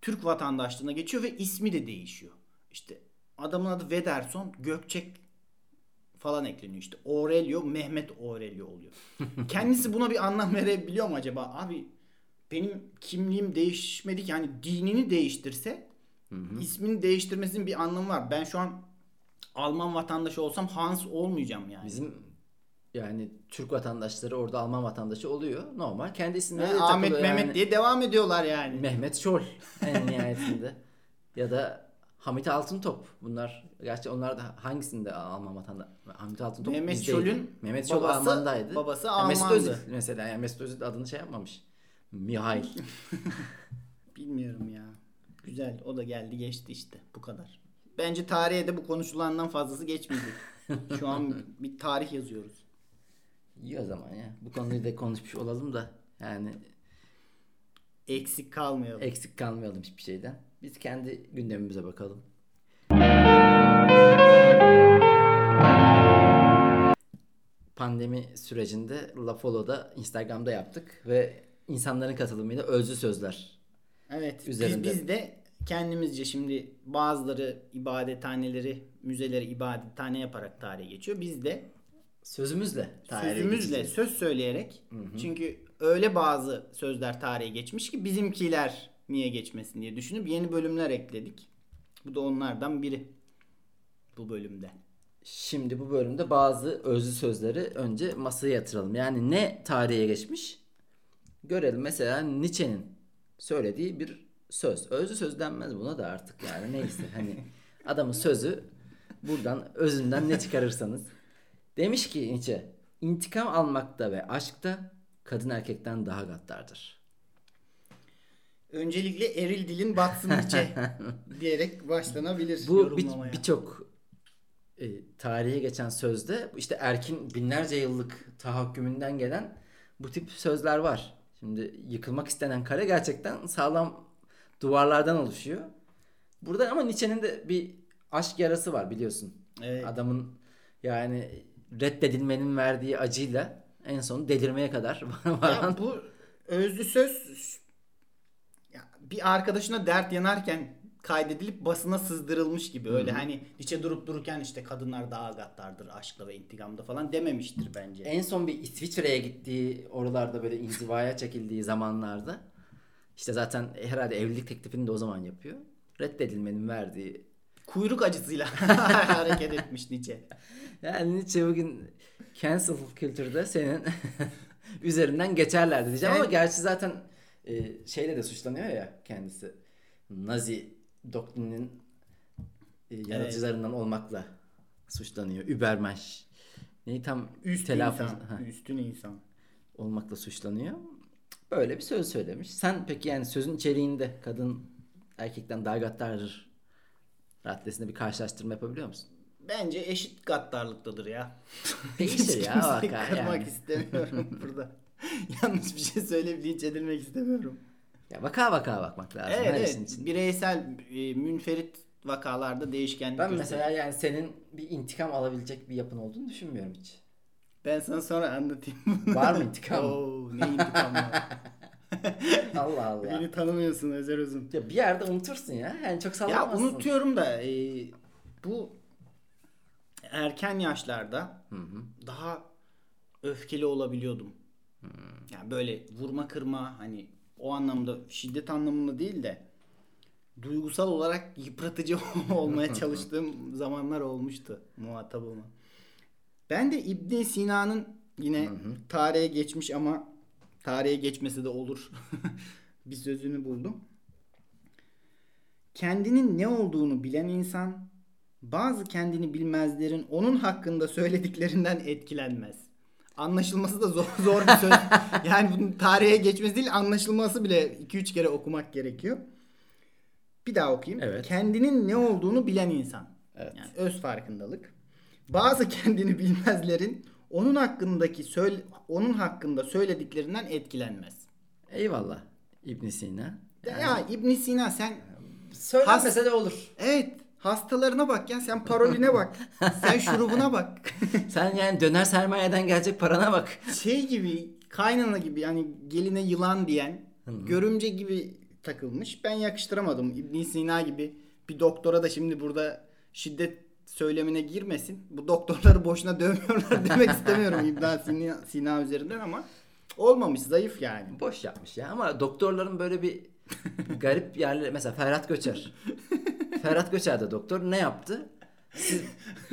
Türk vatandaşlığına geçiyor ve ismi de değişiyor. İşte adamın adı Vederson, Gökçek falan ekleniyor. İşte Aurelio, Mehmet Aurelio oluyor. Kendisi buna bir anlam verebiliyor mu acaba? Abi benim kimliğim değişmedi ki. Yani dinini değiştirse hı hı. ismini değiştirmesinin bir anlamı var. Ben şu an Alman vatandaşı olsam Hans olmayacağım yani. Bizim yani Türk vatandaşları orada Alman vatandaşı oluyor. Normal. Kendi isimleri yani Ahmet Mehmet yani. diye devam ediyorlar yani. Mehmet Şol en nihayetinde. ya da Hamit Altıntop. Bunlar gerçi onlar da hangisinde Alman vatandaşı? Hamit Altıntop Mehmet Şol'ün Mehmet Şol Alman'daydı. Babası Alman'dı. Mesut Özil mesela. Yani Mesut Özil adını şey yapmamış. Mihail. Bilmiyorum ya. Güzel. O da geldi geçti işte. Bu kadar. Bence tarihe de bu konuşulandan fazlası geçmeyecek. Şu an bir tarih yazıyoruz. İyi o zaman ya. Bu konuyu da konuşmuş olalım da yani eksik kalmayalım. Eksik kalmayalım hiçbir şeyden. Biz kendi gündemimize bakalım. Pandemi sürecinde La Follow'da Instagram'da yaptık ve insanların katılımıyla özlü sözler. Evet. Üzerinde. Biz, biz de kendimizce şimdi bazıları ibadethaneleri, müzeleri ibadethane yaparak tarihe geçiyor. Biz de sözümüzle tarihe sözümüzle geçeceğiz. söz söyleyerek hı hı. çünkü öyle bazı sözler tarihe geçmiş ki bizimkiler niye geçmesin diye düşünüp yeni bölümler ekledik. Bu da onlardan biri bu bölümde. Şimdi bu bölümde bazı özlü sözleri önce masaya yatıralım. Yani ne tarihe geçmiş? Görelim. Mesela Nietzsche'nin söylediği bir söz. Özlü söz denmez buna da artık yani neyse hani adamın sözü buradan özünden ne çıkarırsanız. Demiş ki Nietzsche intikam almakta ve aşkta kadın erkekten daha gaddardır. Öncelikle eril dilin batsın Nietzsche diyerek başlanabilir Bu birçok bir e, tarihe geçen sözde işte Erkin binlerce yıllık tahakkümünden gelen bu tip sözler var. Şimdi yıkılmak istenen kare gerçekten sağlam duvarlardan oluşuyor. Burada ama Nietzsche'nin de bir aşk yarası var biliyorsun. Evet. Adamın yani reddedilmenin verdiği acıyla en son delirmeye kadar varan. Ya bu özlü söz ya bir arkadaşına dert yanarken kaydedilip basına sızdırılmış gibi. Öyle Hı-hı. hani Nietzsche durup dururken işte kadınlar daha gaddardır aşkla ve intikamda falan dememiştir bence. En son bir İsviçre'ye gittiği oralarda böyle inzivaya çekildiği zamanlarda işte zaten herhalde evlilik teklifini de o zaman yapıyor. Reddedilmenin verdiği kuyruk acısıyla hareket etmiş Nietzsche. Yani Nietzsche bugün cancel kültürde senin üzerinden geçerlerdi diyeceğim Sen... ama gerçi zaten e, şeyle de suçlanıyor ya kendisi. Nazi doktrinin e, yaratıcılarından olmakla suçlanıyor. Übermensch. Neyi tam Üst telaffuz insan. Ha, Üstün insan. olmakla suçlanıyor. Böyle bir söz söylemiş. Sen peki yani sözün içeriğinde kadın erkekten daha gaddardır raddesinde bir karşılaştırma yapabiliyor musun? Bence eşit gaddarlıktadır ya. Değişir Hiç ya kimseyi vaka kırmak yani. istemiyorum burada. Yanlış bir şey söyleyip linç edilmek istemiyorum. Ya vaka vaka bakmak lazım Evet, her evet. için. Bireysel e, münferit vakalarda değişkenlik Ben gösterir. mesela yani senin bir intikam alabilecek bir yapın olduğunu düşünmüyorum hiç. Ben sana sonra anlatayım. Var mı intikam? Oo, ne intikam var. Allah Allah. Beni tanımıyorsun Özer Uzun. Ya bir yerde unutursun ya. Yani çok Ya sallamazsın. unutuyorum da e, bu erken yaşlarda Hı hı. daha öfkeli olabiliyordum. Yani böyle vurma kırma hani o anlamda şiddet anlamında değil de duygusal olarak yıpratıcı olmaya çalıştığım zamanlar olmuştu muhatabıma. Ben de İbn Sina'nın yine tarihe geçmiş ama tarihe geçmesi de olur bir sözünü buldum. Kendinin ne olduğunu bilen insan bazı kendini bilmezlerin onun hakkında söylediklerinden etkilenmez. Anlaşılması da zor, zor bir söz. yani bunun tarihe geçmesi değil anlaşılması bile 2-3 kere okumak gerekiyor. Bir daha okuyayım. Evet. Kendinin ne olduğunu bilen insan. Evet. Yani öz farkındalık. Bazı kendini bilmezlerin onun hakkındaki söyle, onun hakkında söylediklerinden etkilenmez. Eyvallah İbn Sina. Ya İbn Sina sen Söylenmese de olur. evet hastalarına bak ya sen paroline bak. sen şurubuna bak. Sen yani döner sermayeden gelecek parana bak. şey gibi kaynana gibi yani geline yılan diyen görümce gibi takılmış. Ben yakıştıramadım. İbn Sina gibi bir doktora da şimdi burada şiddet söylemine girmesin. Bu doktorları boşuna dövmüyorlar demek istemiyorum İbn Sina, Sina üzerinden ama olmamış zayıf yani. Boş yapmış ya ama doktorların böyle bir garip yerleri mesela Ferhat Göçer. Ferhat Göçer de doktor ne yaptı? Siz,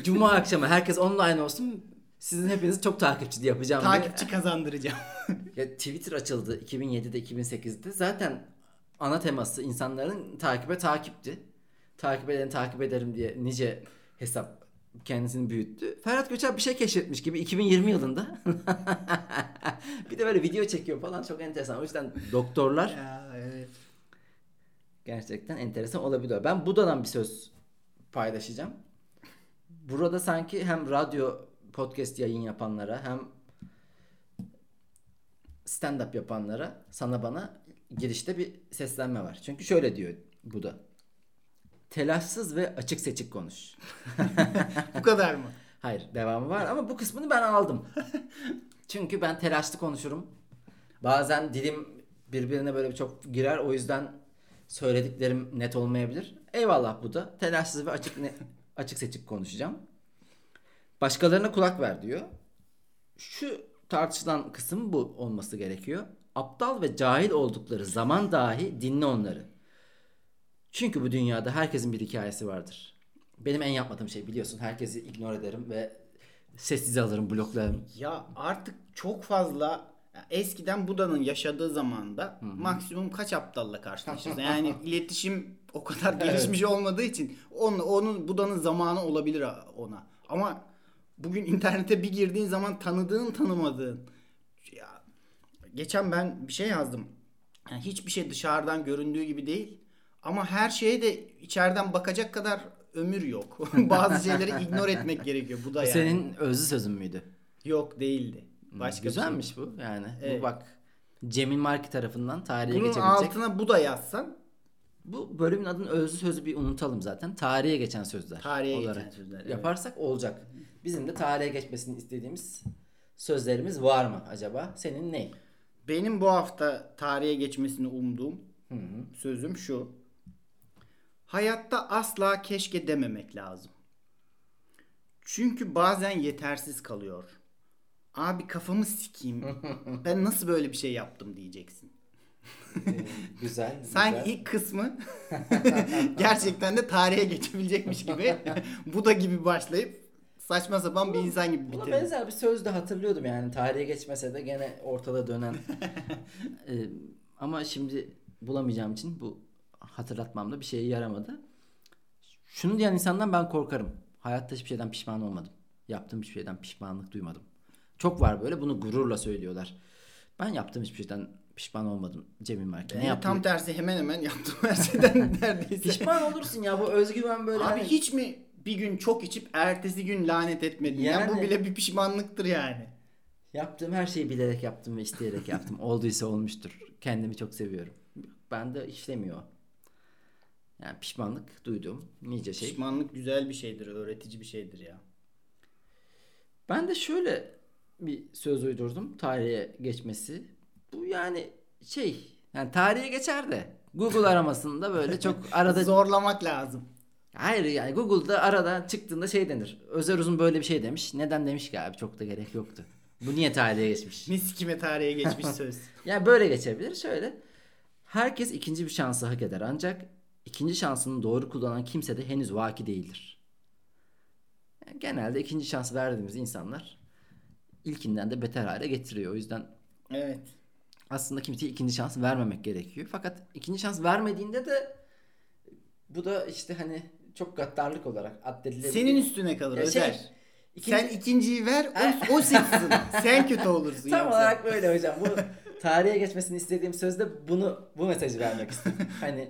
Cuma akşamı herkes online olsun. Sizin hepinizi çok takipçi yapacağım diye. Takipçi kazandıracağım. Ya Twitter açıldı 2007'de 2008'de. Zaten ana teması insanların takibe takipti. Takip eden takip ederim diye nice hesap kendisini büyüttü. Ferhat Göçer bir şey keşfetmiş gibi 2020 yılında. bir de böyle video çekiyor falan çok enteresan. O yüzden doktorlar ya evet. Gerçekten enteresan olabiliyor. Ben Buda'dan bir söz paylaşacağım. Burada sanki hem radyo podcast yayın yapanlara hem stand-up yapanlara sana bana girişte bir seslenme var. Çünkü şöyle diyor Buda. Telaşsız ve açık seçik konuş. Bu kadar mı? Hayır devamı var ama bu kısmını ben aldım. Çünkü ben telaşlı konuşurum. Bazen dilim birbirine böyle çok girer o yüzden söylediklerim net olmayabilir. Eyvallah bu da. Telaşsız ve açık ne, açık seçik konuşacağım. Başkalarına kulak ver diyor. Şu tartışılan kısım bu olması gerekiyor. Aptal ve cahil oldukları zaman dahi dinle onları. Çünkü bu dünyada herkesin bir hikayesi vardır. Benim en yapmadığım şey biliyorsun. Herkesi ignore ederim ve sessize alırım, bloklarım. Ya artık çok fazla eskiden Buda'nın yaşadığı zamanda maksimum kaç aptalla karşılaşırız. Yani iletişim o kadar gelişmiş olmadığı için onun, onun Buda'nın zamanı olabilir ona. Ama bugün internete bir girdiğin zaman tanıdığın tanımadığın ya geçen ben bir şey yazdım. Yani hiçbir şey dışarıdan göründüğü gibi değil. Ama her şeye de içeriden bakacak kadar ömür yok. Bazı şeyleri ignore etmek gerekiyor. Bu da yani. Senin özlü sözün müydü? Yok değildi. Başka şey. Güzelmiş bu yani. Evet. Bu bak Cemil Marki tarafından tarihe Bunun geçebilecek. altına bu da yazsan Bu bölümün adını özlü sözü bir unutalım zaten. Tarihe geçen sözler Tarihe olarak geçen sözler, evet. yaparsak olacak. Bizim de tarihe geçmesini istediğimiz sözlerimiz var mı acaba? Senin ne? benim bu hafta tarihe geçmesini umduğum sözüm şu. Hayatta asla keşke dememek lazım. Çünkü bazen yetersiz kalıyor. Abi kafamı sikeyim. ben nasıl böyle bir şey yaptım diyeceksin. güzel. Sanki güzel. ilk kısmı gerçekten de tarihe geçebilecekmiş gibi bu da gibi başlayıp saçma sapan bir insan gibi Buna bitirdi. benzer bir söz de hatırlıyordum yani. Tarihe geçmese de gene ortada dönen. e, Ama şimdi bulamayacağım için bu hatırlatmamda bir şeye yaramadı. Şunu diyen insandan ben korkarım. Hayatta hiçbir şeyden pişman olmadım. Yaptığım hiçbir şeyden pişmanlık duymadım. Çok var böyle bunu gururla söylüyorlar. Ben yaptığım hiçbir şeyden pişman olmadım Cemil Marki. Ne yaptım? tam tersi hemen hemen yaptım her şeyden neredeyse. Pişman olursun ya bu özgüven böyle. Abi hani- hiç mi bir gün çok içip ertesi gün lanet etmedin? Yani, Yani- bu bile bir pişmanlıktır yani. Yaptığım her şeyi bilerek yaptım ve isteyerek yaptım. Olduysa olmuştur. Kendimi çok seviyorum. Ben de işlemiyor. Yani pişmanlık duyduğum nice şey. Pişmanlık güzel bir şeydir, öğretici bir şeydir ya. Ben de şöyle bir söz uydurdum tarihe geçmesi. Bu yani şey yani tarihe geçer de Google aramasında böyle çok arada Zorlamak lazım. hayır yani Google'da arada çıktığında şey denir. Özer Uzun böyle bir şey demiş. Neden demiş ki abi çok da gerek yoktu. Bu niye tarihe geçmiş? Mis kime tarihe geçmiş söz. Yani böyle geçebilir. Şöyle. Herkes ikinci bir şansı hak eder ancak ikinci şansını doğru kullanan kimse de henüz vaki değildir. Yani genelde ikinci şans verdiğimiz insanlar ilkinden de beter hale getiriyor. O yüzden Evet. aslında kimseye ikinci şans vermemek gerekiyor. Fakat ikinci şans vermediğinde de bu da işte hani çok gaddarlık olarak addedilebilir. Senin üstüne kalır Ya Özer. şey, ikinci- Sen ikinciyi ver, o, o seçsin. Sen kötü olursun. Tam yoksa. olarak böyle hocam. Bu tarihe geçmesini istediğim sözde bunu bu mesajı vermek istedim. hani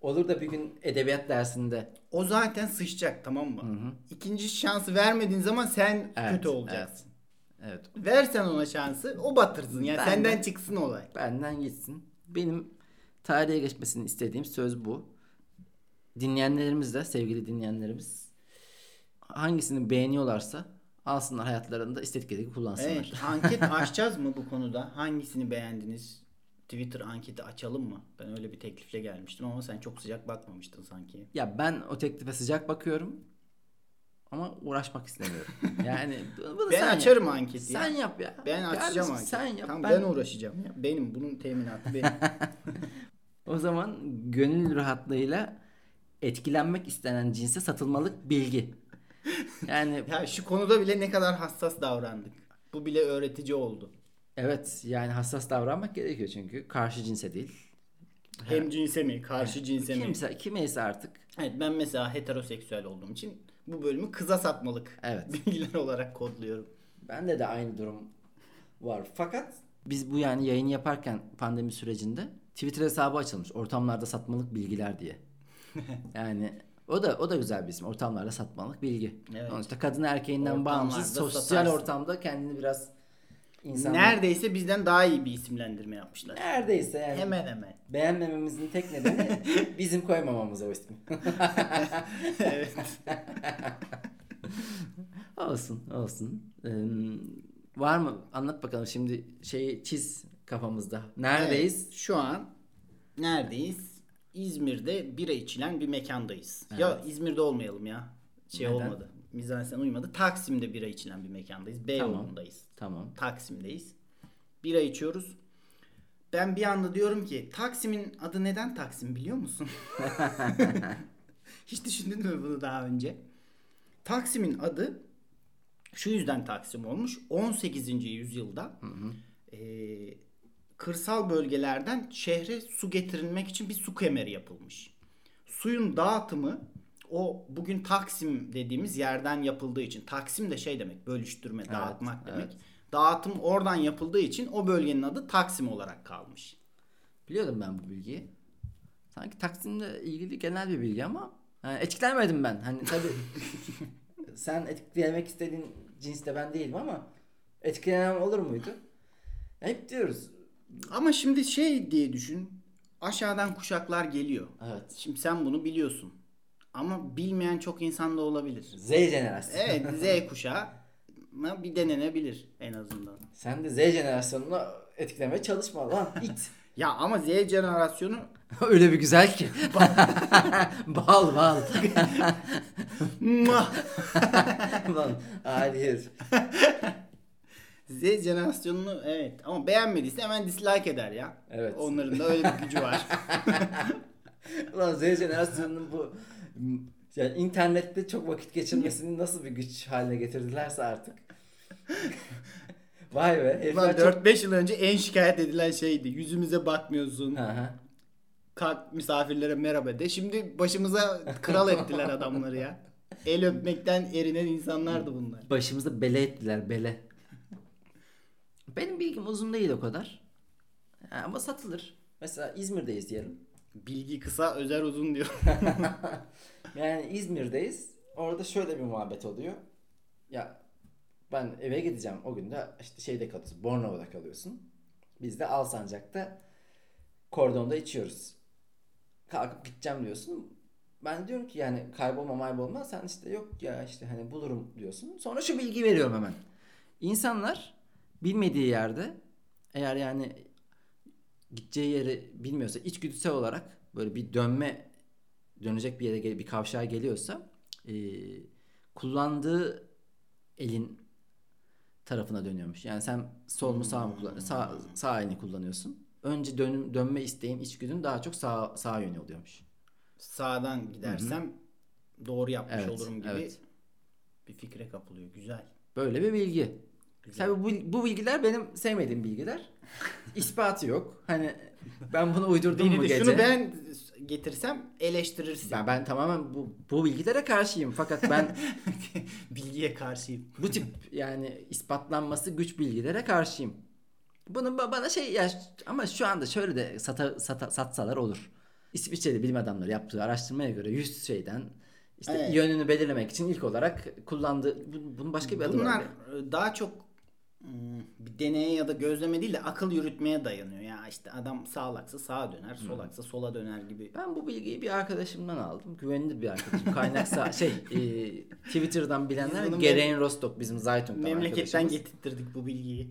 olur da bir gün edebiyat dersinde O zaten sıçacak tamam mı? Hı hı. İkinci şansı vermediğin zaman sen Evet, kötü olacaksın. evet Versen ona şansı o batırsın. Yani Ben senden de- çıksın olay. benden gitsin. Benim tarihe geçmesini istediğim söz bu. Dinleyenlerimiz de sevgili dinleyenlerimiz hangisini beğeniyorlarsa alsınlar hayatlarında istedikleri kullansınlar. Evet, anket açacağız mı bu konuda? Hangisini beğendiniz? Twitter anketi açalım mı? Ben öyle bir teklifle gelmiştim ama sen çok sıcak bakmamıştın sanki. Ya ben o teklife sıcak bakıyorum ama uğraşmak istemiyorum. Yani bunu Ben sen yap. açarım anketi. Sen ya. yap ya. Ben açacağım anketi. Sen yap. Tamam, ben... ben... uğraşacağım ya. Benim bunun teminatı benim. O zaman gönül rahatlığıyla etkilenmek istenen cinse satılmalık bilgi. Yani ya şu konuda bile ne kadar hassas davrandık. Bu bile öğretici oldu. evet yani hassas davranmak gerekiyor çünkü karşı cinse değil. Hem cinse mi, karşı cinse mi? Kimse kimeyse artık. Evet ben mesela heteroseksüel olduğum için bu bölümü kıza satmalık Evet. bilgiler olarak kodluyorum. Bende de aynı durum var. Fakat biz bu yani yayını yaparken pandemi sürecinde Twitter hesabı açılmış. Ortamlarda satmalık bilgiler diye. Yani o da o da güzel bir isim. Ortamlarda satmalık bilgi. Evet. Sonuçta kadın erkeğinden bağımsız sosyal satarsın. ortamda kendini biraz insan Neredeyse bizden daha iyi bir isimlendirme yapmışlar. neredeyse yani Hemen hemen. beğenmememizin tek nedeni bizim koymamamız o ismi. evet. olsun olsun. Ee, var mı? Anlat bakalım şimdi şeyi çiz kafamızda. Neredeyiz? Evet, şu an neredeyiz? İzmir'de bira içilen bir mekandayız. Ya İzmir'de olmayalım ya. Şey Neden? olmadı. Mizansen uymadı. Taksim'de bira içilen bir mekandayız. Beyoğlu'ndayız. Tamam. Taksim'deyiz. Bira içiyoruz. Ben bir anda diyorum ki Taksim'in adı neden Taksim biliyor musun? Hiç düşündün mü bunu daha önce? Taksim'in adı şu yüzden Taksim olmuş. 18. yüzyılda eee, kırsal bölgelerden şehre su getirilmek için bir su kemeri yapılmış. Suyun dağıtımı o bugün Taksim dediğimiz yerden yapıldığı için Taksim de şey demek bölüştürme, dağıtmak demek. evet. Dağıtım oradan yapıldığı için o bölgenin adı Taksim olarak kalmış. Biliyordum ben bu bilgiyi. Sanki Taksim'le ilgili genel bir bilgi ama yani etkilenmedim ben. Hani tabii sen etkilemek istediğin cinste ben değilim ama etkilenen olur muydu? Hep diyoruz. Ama şimdi şey diye düşün. Aşağıdan kuşaklar geliyor. Evet. Şimdi sen bunu biliyorsun. Ama bilmeyen çok insan da olabilir. Z jenerasyonu. Evet Z kuşağı bir denenebilir en azından. Sen de Z jenerasyonuna etkilemeye çalışma lan it. Ya ama Z jenerasyonu Öyle bir güzel ki. bal bal. Lan hayır. Z jenerasyonunu evet ama beğenmediyse hemen dislike eder ya. Evet. Onların da öyle bir gücü var. Ulan Z jenerasyonunun bu yani internette çok vakit geçirmesini nasıl bir güç haline getirdilerse artık. Vay be. Ulan herifler çok- 4-5 yıl önce en şikayet edilen şeydi. Yüzümüze bakmıyorsun. Hı hı. Kalk misafirlere merhaba de. Şimdi başımıza kral ettiler adamları ya. El öpmekten erinen insanlardı bunlar. Başımıza bele ettiler bele. Benim bilgim uzun değil o kadar. Ama satılır. Mesela İzmir'deyiz diyelim. Bilgi kısa, özel uzun diyor. Yani İzmir'deyiz. Orada şöyle bir muhabbet oluyor. Ya ben eve gideceğim o gün de işte şeyde kalıyorsun. Bornova'da kalıyorsun. Biz de Alsancak'ta kordonda içiyoruz. Kalkıp gideceğim diyorsun. Ben diyorum ki yani kaybolma maybolma sen işte yok ya işte hani bulurum diyorsun. Sonra şu bilgi veriyorum hemen. İnsanlar bilmediği yerde eğer yani gideceği yeri bilmiyorsa içgüdüsel olarak böyle bir dönme dönecek bir yere bir kavşağa geliyorsa e, kullandığı elin tarafına dönüyormuş. Yani sen sol mu sağ mı kullan sağ, sağ elini kullanıyorsun. Önce dönüm, dönme isteğin içgüdün daha çok sağ sağ yöne oluyormuş. Sağdan gidersem doğru yapmış Evet, olurum gibi evet. bir fikre kapılıyor. Güzel. Böyle bir bilgi. Tabii bu, bu bilgiler benim sevmediğim bilgiler. İspatı yok. Hani ben bunu uydurdum Beni mu gece? şunu ben getirsem eleştirirsin. ben, ben tamamen bu, bu bilgilere karşıyım. Fakat ben Bilgiye karşıyım. bu tip yani ispatlanması güç bilgilere karşıyım. Bunu ba- bana şey ya ama şu anda şöyle de sata, sata- satsalar olur. İsviçreli bilim adamları yaptığı araştırmaya göre 100 şeyden işte Evet. yönünü belirlemek için ilk olarak kullandığı bu- bunun başka bir adı Bunlar var. e, daha çok bir deneye ya da gözleme değil de akıl yürütmeye dayanıyor. Ya işte adam sağlaksa sağa döner, solaksa sola döner gibi. Ben bu bilgiyi bir arkadaşımdan aldım. Güvenilir bir arkadaşım. Kaynaksa şey e, Twitter'dan bilenler bunu Gereğin Rostock bizim Zaytun'dan Memleketten getirttirdik bu bilgiyi.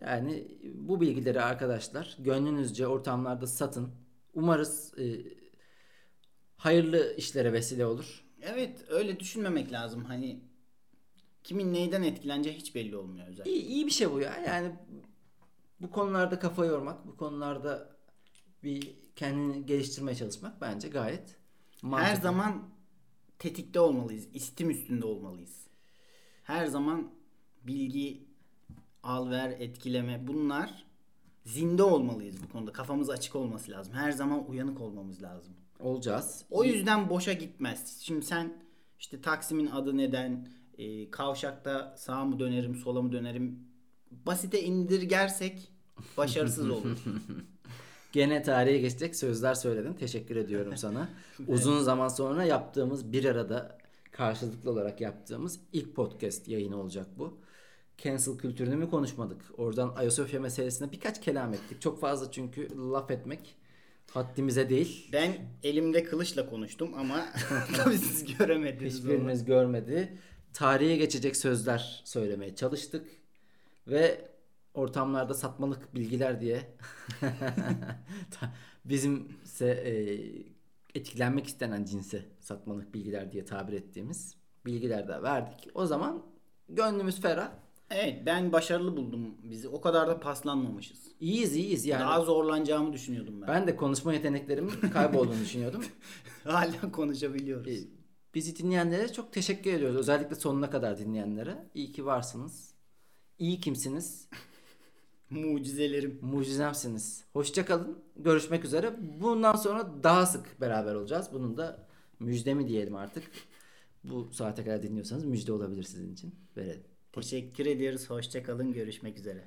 Yani bu bilgileri arkadaşlar gönlünüzce ortamlarda satın. Umarız e, hayırlı işlere vesile olur. Evet öyle düşünmemek lazım. Hani kimin neyden etkileneceği hiç belli olmuyor özellikle. İyi, iyi bir şey bu ya. Yani bu konularda kafa yormak, bu konularda bir kendini geliştirmeye çalışmak bence gayet mantıklı. Her zaman tetikte olmalıyız. istim üstünde olmalıyız. Her zaman bilgi al ver etkileme bunlar zinde olmalıyız bu konuda. Kafamız açık olması lazım. Her zaman uyanık olmamız lazım. olacağız. O yüzden boşa gitmez. Şimdi sen işte Taksim'in adı neden, e, kavşakta sağa mı dönerim, sola mı dönerim basite indirgersek başarısız oluruz. Gene tarihe geçecek sözler söyledin. Teşekkür ediyorum sana. Uzun zaman sonra yaptığımız bir arada karşılıklı olarak yaptığımız ilk podcast yayını olacak bu. Cancel kültürünü mü konuşmadık? Oradan Ayasofya meselesine birkaç kelam ettik. Çok fazla çünkü laf etmek haddimize değil. ben elimde kılıçla konuştum ama tabii siz göremediniz. onu. Hiçbiriniz görmedi. Tarihe geçecek sözler söylemeye çalıştık. Ve ortamlarda satmalık bilgiler diye bizimse e, etkilenmek istenen cinse satmalık bilgiler diye tabir ettiğimiz bilgiler de verdik. O zaman gönlümüz ferah. Evet ben başarılı buldum bizi. O kadar da paslanmamışız. İyiyiz iyiyiz yani. Daha zorlanacağımı düşünüyordum ben. Ben de konuşma yeteneklerimin kaybolduğunu düşünüyordum. Hala konuşabiliyoruz. E, Bizi dinleyenlere çok teşekkür ediyoruz. Özellikle sonuna kadar dinleyenlere. İyi ki varsınız. İyi kimsiniz. Mucizelerim. Mucizemsiniz. Hoşça kalın. Görüşmek üzere. Bundan sonra daha sık beraber olacağız. Bunun da müjdemi diyelim artık. Bu saate kadar dinliyorsanız müjde olabilir sizin için. Verelim. Teşekkür ediyoruz. Hoşça kalın. Görüşmek üzere.